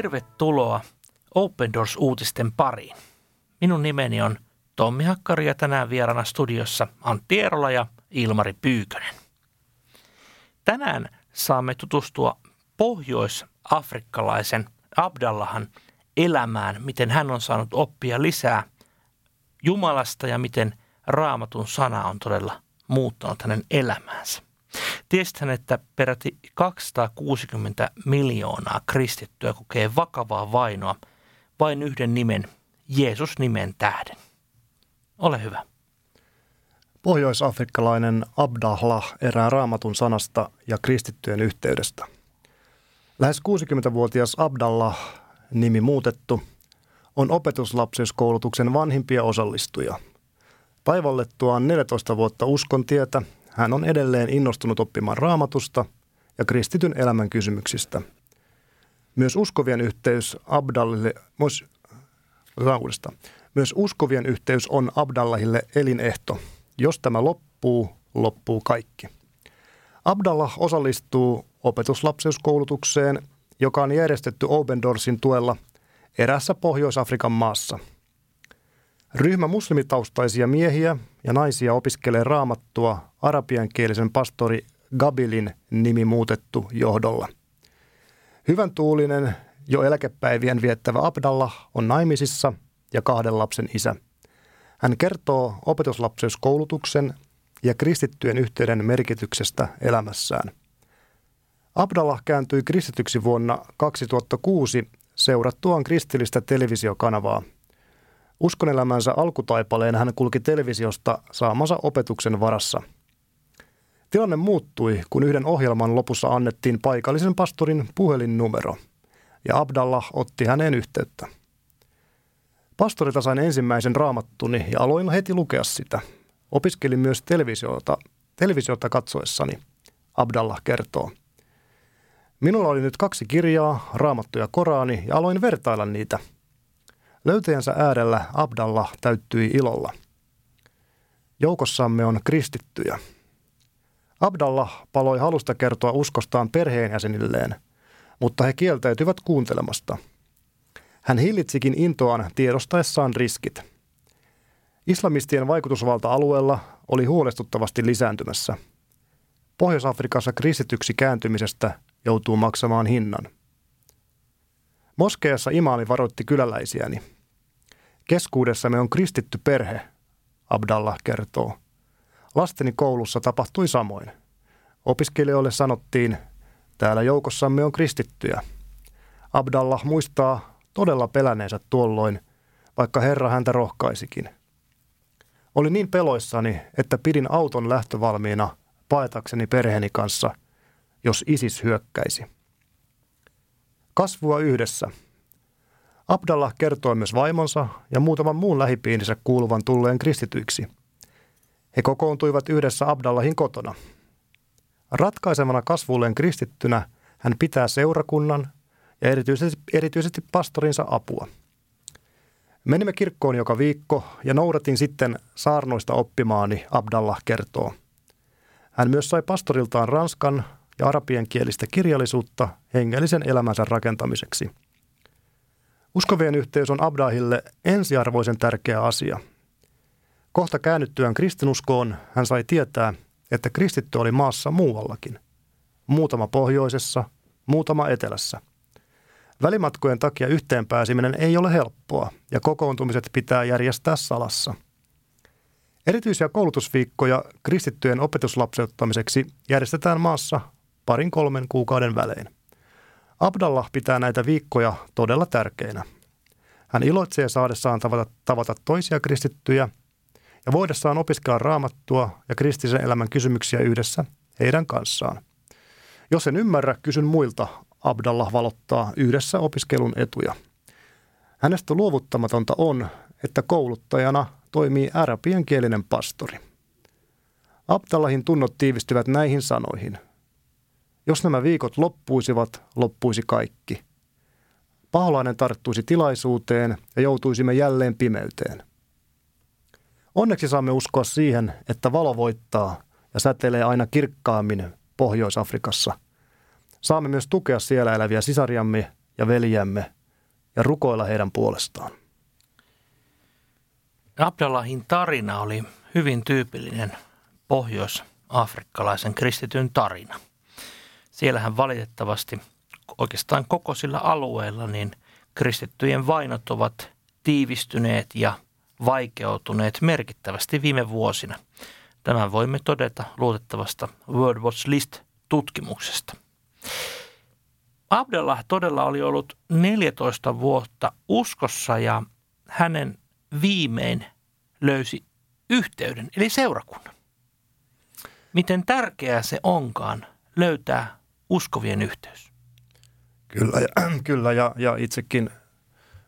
Tervetuloa Open Doors-uutisten pariin. Minun nimeni on Tommi Hakkari ja tänään vierana studiossa Antti Eerola ja Ilmari Pyykönen. Tänään saamme tutustua pohjois-afrikkalaisen Abdallahan elämään, miten hän on saanut oppia lisää Jumalasta ja miten raamatun sana on todella muuttanut hänen elämäänsä. Tiesithän, että peräti 260 miljoonaa kristittyä kokee vakavaa vainoa vain yhden nimen, Jeesus-nimen tähden. Ole hyvä. Pohjois-afrikkalainen Abdallah erää raamatun sanasta ja kristittyjen yhteydestä. Lähes 60-vuotias Abdallah, nimi muutettu, on opetuslapseuskoulutuksen vanhimpia osallistujia. Taivallettuaan 14 vuotta uskon tietä, hän on edelleen innostunut oppimaan raamatusta ja kristityn elämän kysymyksistä. Myös uskovien yhteys Abdallille, myös, myös uskovien yhteys on Abdallahille elinehto. Jos tämä loppuu, loppuu kaikki. Abdallah osallistuu opetuslapseuskoulutukseen, joka on järjestetty Open Doorsin tuella erässä Pohjois-Afrikan maassa – Ryhmä muslimitaustaisia miehiä ja naisia opiskelee raamattua arabiankielisen pastori Gabilin nimi muutettu johdolla. Hyvän tuulinen, jo eläkepäivien viettävä Abdallah on naimisissa ja kahden lapsen isä. Hän kertoo opetuslapseuskoulutuksen ja kristittyjen yhteyden merkityksestä elämässään. Abdallah kääntyi kristityksi vuonna 2006 seurattuaan kristillistä televisiokanavaa – Uskonelämänsä alkutaipaleen hän kulki televisiosta saamansa opetuksen varassa. Tilanne muuttui, kun yhden ohjelman lopussa annettiin paikallisen pastorin puhelinnumero, ja Abdallah otti häneen yhteyttä. Pastorilta sain ensimmäisen raamattuni ja aloin heti lukea sitä. Opiskelin myös televisiota, televisiota katsoessani, Abdallah kertoo. Minulla oli nyt kaksi kirjaa, raamattu ja Korani, ja aloin vertailla niitä – Löytäjänsä äärellä Abdallah täyttyi ilolla. Joukossamme on kristittyjä. Abdallah paloi halusta kertoa uskostaan perheenjäsenilleen, mutta he kieltäytyvät kuuntelemasta. Hän hillitsikin intoaan tiedostaessaan riskit. Islamistien vaikutusvalta alueella oli huolestuttavasti lisääntymässä. Pohjois-Afrikassa kristityksi kääntymisestä joutuu maksamaan hinnan. Moskeessa imaami varoitti kyläläisiäni. Keskuudessamme on kristitty perhe, Abdallah kertoo. Lasteni koulussa tapahtui samoin. Opiskelijoille sanottiin, täällä joukossamme on kristittyjä. Abdallah muistaa todella pelänneensä tuolloin, vaikka Herra häntä rohkaisikin. Oli niin peloissani, että pidin auton lähtövalmiina paetakseni perheeni kanssa, jos ISIS hyökkäisi. Kasvua yhdessä. Abdallah kertoi myös vaimonsa ja muutaman muun lähipiirinsä kuuluvan tulleen kristityiksi. He kokoontuivat yhdessä Abdallahin kotona. Ratkaisevana kasvulleen kristittynä hän pitää seurakunnan ja erityisesti, erityisesti pastorinsa apua. Menimme kirkkoon joka viikko ja noudatin sitten saarnoista oppimaani, Abdallah kertoo. Hän myös sai pastoriltaan ranskan ja arabiankielistä kirjallisuutta hengellisen elämänsä rakentamiseksi. Uskovien yhteys on Abdahille ensiarvoisen tärkeä asia. Kohta käännyttyään kristinuskoon hän sai tietää, että kristitty oli maassa muuallakin. Muutama pohjoisessa, muutama etelässä. Välimatkojen takia yhteen pääsiminen ei ole helppoa ja kokoontumiset pitää järjestää salassa. Erityisiä koulutusviikkoja kristittyjen opetuslapseuttamiseksi järjestetään maassa parin kolmen kuukauden välein. Abdallah pitää näitä viikkoja todella tärkeinä. Hän iloitsee saadessaan tavata, tavata toisia kristittyjä ja voidessaan opiskella raamattua ja kristillisen elämän kysymyksiä yhdessä heidän kanssaan. Jos en ymmärrä, kysyn muilta, Abdallah valottaa yhdessä opiskelun etuja. Hänestä luovuttamatonta on, että kouluttajana toimii arabiankielinen pastori. Abdallahin tunnot tiivistyvät näihin sanoihin – jos nämä viikot loppuisivat, loppuisi kaikki. Paholainen tarttuisi tilaisuuteen ja joutuisimme jälleen pimeyteen. Onneksi saamme uskoa siihen, että valo voittaa ja säteilee aina kirkkaammin Pohjois-Afrikassa. Saamme myös tukea siellä eläviä sisariamme ja veljiämme ja rukoilla heidän puolestaan. Abdallahin tarina oli hyvin tyypillinen pohjois-afrikkalaisen kristityn tarina. Siellähän valitettavasti oikeastaan koko sillä alueella niin kristittyjen vainot ovat tiivistyneet ja vaikeutuneet merkittävästi viime vuosina. Tämän voimme todeta luotettavasta World Watch List-tutkimuksesta. Abdallah todella oli ollut 14 vuotta uskossa ja hänen viimein löysi yhteyden, eli seurakunnan. Miten tärkeää se onkaan löytää uskovien yhteys? Kyllä, ja, kyllä ja, ja itsekin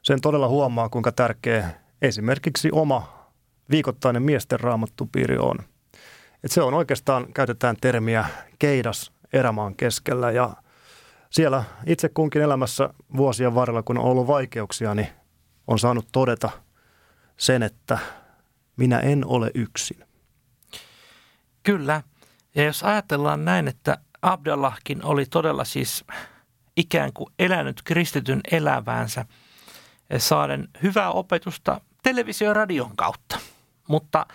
sen todella huomaa, kuinka tärkeä esimerkiksi oma viikoittainen miesten raamattupiiri on. Et se on oikeastaan, käytetään termiä keidas erämaan keskellä ja siellä itse kunkin elämässä vuosien varrella, kun on ollut vaikeuksia, niin on saanut todeta sen, että minä en ole yksin. Kyllä. Ja jos ajatellaan näin, että Abdallahkin oli todella siis ikään kuin elänyt kristityn eläväänsä saaden hyvää opetusta televisio- ja radion kautta. Mutta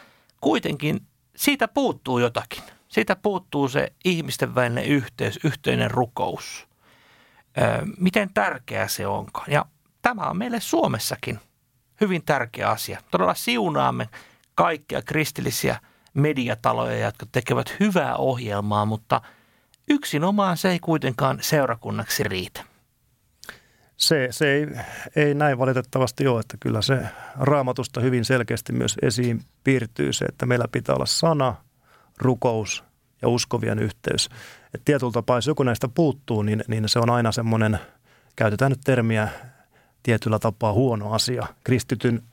kuitenkin siitä puuttuu jotakin. Siitä puuttuu se ihmisten välinen yhteys, yhteinen rukous. Miten tärkeää se onkaan. Ja tämä on meille Suomessakin hyvin tärkeä asia. Todella siunaamme kaikkia kristillisiä mediataloja, jotka tekevät hyvää ohjelmaa, mutta yksinomaan se ei kuitenkaan seurakunnaksi riitä. Se, se ei, ei näin valitettavasti ole, että kyllä se raamatusta hyvin selkeästi myös esiin piirtyy se, että meillä pitää olla sana, rukous ja uskovien yhteys. Et tietyllä tapaa, jos joku näistä puuttuu, niin, niin se on aina semmoinen, käytetään nyt termiä tietyllä tapaa huono asia. Kristityn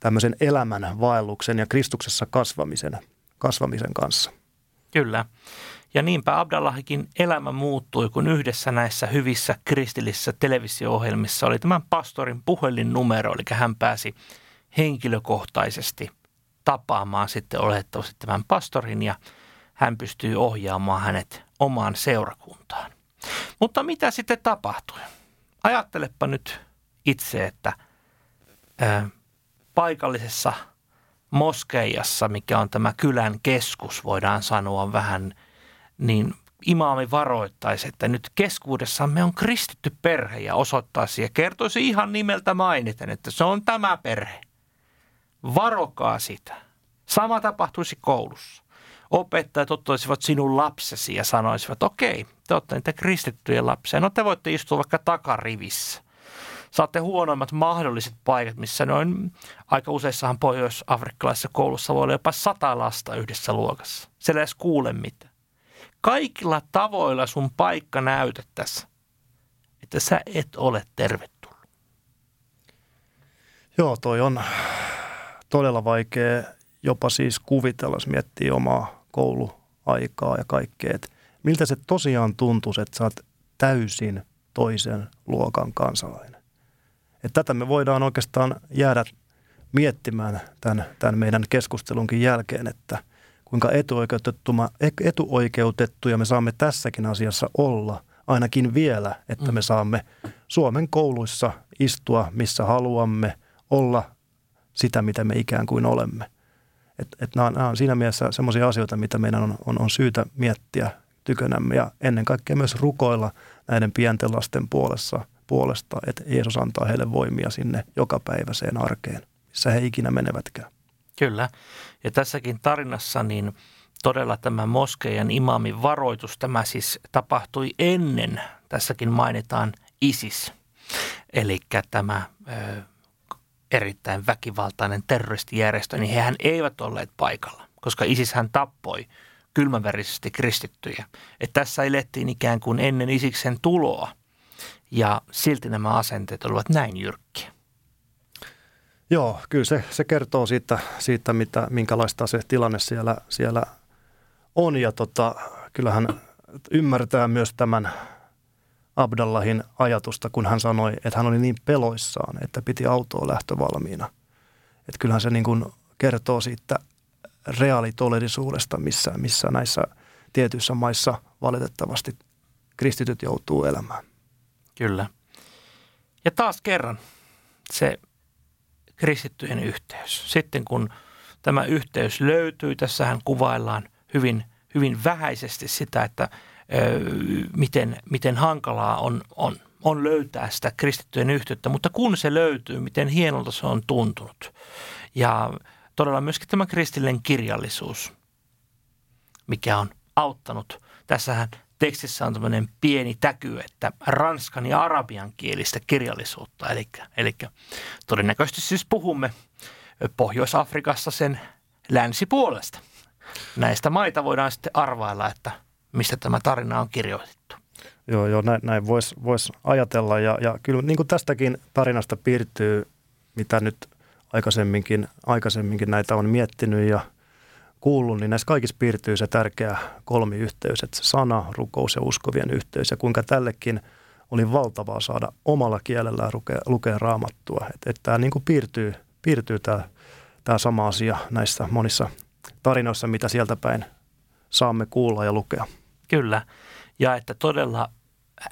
tämmöisen elämän vaelluksen ja Kristuksessa kasvamisen, kasvamisen kanssa. Kyllä. Ja niinpä Abdallahikin elämä muuttui, kun yhdessä näissä hyvissä kristillisissä televisio-ohjelmissa oli tämän pastorin puhelinnumero, eli hän pääsi henkilökohtaisesti tapaamaan sitten olettavasti tämän pastorin ja hän pystyy ohjaamaan hänet omaan seurakuntaan. Mutta mitä sitten tapahtui? Ajattelepa nyt itse, että ää, paikallisessa moskeijassa, mikä on tämä kylän keskus, voidaan sanoa vähän – niin imaami varoittaisi, että nyt keskuudessamme on kristitty perhe ja osoittaisi ja kertoisi ihan nimeltä mainiten, että se on tämä perhe. Varokaa sitä. Sama tapahtuisi koulussa. Opettajat ottaisivat sinun lapsesi ja sanoisivat, okei, te olette niitä kristittyjä lapsia. No te voitte istua vaikka takarivissä. Saatte huonoimmat mahdolliset paikat, missä noin aika useissahan pohjois-afrikkalaisessa koulussa voi olla jopa sata lasta yhdessä luokassa. Siellä edes kuule mitään kaikilla tavoilla sun paikka näytettäisiin, että sä et ole tervetullut. Joo, toi on todella vaikea jopa siis kuvitella, jos miettii omaa kouluaikaa ja kaikkea. Että miltä se tosiaan tuntuu, että sä oot täysin toisen luokan kansalainen. Että tätä me voidaan oikeastaan jäädä miettimään tämän, tämän meidän keskustelunkin jälkeen, että – kuinka etuoikeutettuja me saamme tässäkin asiassa olla, ainakin vielä, että me mm. saamme Suomen kouluissa istua missä haluamme, olla sitä, mitä me ikään kuin olemme. Et, et nämä, nämä on siinä mielessä sellaisia asioita, mitä meidän on, on, on syytä miettiä tykönämme ja ennen kaikkea myös rukoilla näiden pienten lasten puolessa, puolesta, että Jeesus antaa heille voimia sinne jokapäiväiseen arkeen, missä he ikinä menevätkään. Kyllä. Ja tässäkin tarinassa niin todella tämä moskeijan imamin varoitus, tämä siis tapahtui ennen, tässäkin mainitaan ISIS, eli tämä ö, erittäin väkivaltainen terroristijärjestö, niin hehän eivät olleet paikalla, koska ISIS hän tappoi kylmäverisesti kristittyjä. Että tässä elettiin ikään kuin ennen Isiksen tuloa ja silti nämä asenteet olivat näin jyrkkiä. Joo, kyllä se, se kertoo siitä, siitä mitä, minkälaista se tilanne siellä, siellä on. Ja tota, kyllähän ymmärtää myös tämän Abdallahin ajatusta, kun hän sanoi, että hän oli niin peloissaan, että piti autoa lähtövalmiina. Että kyllähän se niin kuin kertoo siitä reaalitodellisuudesta, missä, missä näissä tietyissä maissa valitettavasti kristityt joutuu elämään. Kyllä. Ja taas kerran se kristittyjen yhteys. Sitten kun tämä yhteys löytyy, tässähän kuvaillaan hyvin, hyvin vähäisesti sitä, että ö, miten, miten hankalaa on, on, on löytää sitä kristittyjen yhteyttä, mutta kun se löytyy, miten hienolta se on tuntunut. Ja todella myöskin tämä kristillinen kirjallisuus, mikä on auttanut. Tässähän tekstissä on tämmöinen pieni täky, että ranskan ja arabian kielistä kirjallisuutta. Eli, eli todennäköisesti siis puhumme Pohjois-Afrikassa sen länsipuolesta. Näistä maita voidaan sitten arvailla, että mistä tämä tarina on kirjoitettu. Joo, joo näin, näin voisi vois ajatella. Ja, ja kyllä niin kuin tästäkin tarinasta piirtyy, mitä nyt aikaisemminkin, aikaisemminkin näitä on miettinyt ja – kuullut, niin näissä kaikissa piirtyy se tärkeä kolmiyhteys, että se sana, rukous ja uskovien yhteys ja kuinka tällekin oli valtavaa saada omalla kielellään lukea, lukea raamattua. Että, että tämä niin kuin piirtyy, piirtyy tämä, tämä sama asia näissä monissa tarinoissa, mitä sieltä päin saamme kuulla ja lukea. Kyllä, ja että todella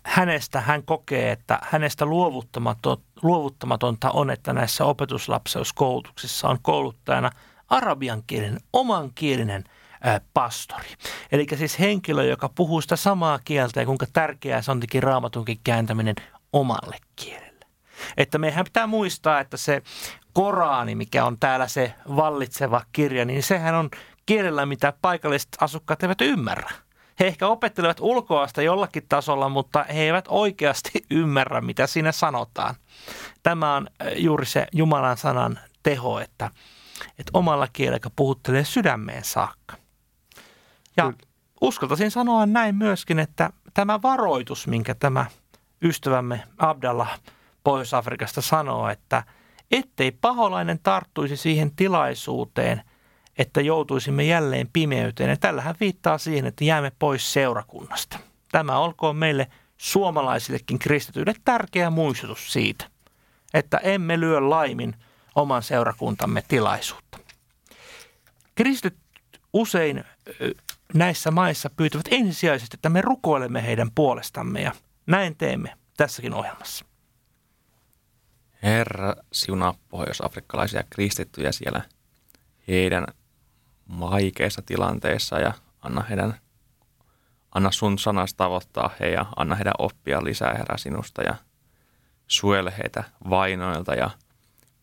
hänestä hän kokee, että hänestä luovuttamatonta on, että näissä opetuslapseuskoulutuksissa on kouluttajana – arabiankielinen, omankielinen ää, pastori. Eli siis henkilö, joka puhuu sitä samaa kieltä ja kuinka tärkeää se on tekin raamatunkin kääntäminen omalle kielelle. Että meidän pitää muistaa, että se Korani, mikä on täällä se vallitseva kirja, niin sehän on kielellä, mitä paikalliset asukkaat eivät ymmärrä. He ehkä opettelevat ulkoasta jollakin tasolla, mutta he eivät oikeasti ymmärrä, mitä siinä sanotaan. Tämä on juuri se Jumalan sanan teho, että – että omalla kielellä puhuttelee sydämeen saakka. Ja Kyllä. uskaltaisin sanoa näin myöskin, että tämä varoitus, minkä tämä ystävämme Abdallah Pohjois-Afrikasta sanoo, että ettei paholainen tarttuisi siihen tilaisuuteen, että joutuisimme jälleen pimeyteen. Ja tällähän viittaa siihen, että jäämme pois seurakunnasta. Tämä olkoon meille suomalaisillekin kristityille tärkeä muistutus siitä, että emme lyö laimin – oman seurakuntamme tilaisuutta. Kristit usein näissä maissa pyytävät ensisijaisesti, että me rukoilemme heidän puolestamme ja näin teemme tässäkin ohjelmassa. Herra, siunaa pohjois-afrikkalaisia kristittyjä siellä heidän vaikeissa tilanteissa ja anna heidän anna sun sanasta tavoittaa he ja anna heidän oppia lisää Herra sinusta ja suojele heitä vainoilta ja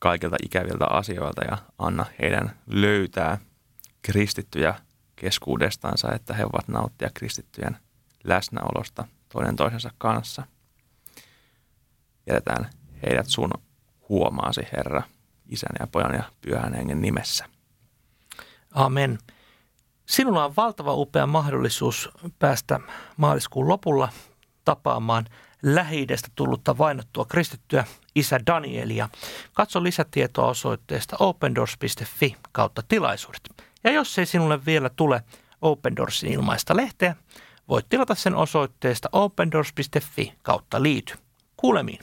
kaikilta ikäviltä asioilta ja anna heidän löytää kristittyjä keskuudestansa, että he ovat nauttia kristittyjen läsnäolosta toinen toisensa kanssa. Jätetään heidät sun huomaasi, Herra, isän ja pojan ja pyhän hengen nimessä. Amen. Sinulla on valtava upea mahdollisuus päästä maaliskuun lopulla tapaamaan lähi tullutta vainottua kristittyä isä Danielia. Katso lisätietoa osoitteesta opendoors.fi kautta tilaisuudet. Ja jos ei sinulle vielä tule Open Doorsin ilmaista lehteä, voit tilata sen osoitteesta opendoors.fi kautta liity. Kuulemiin.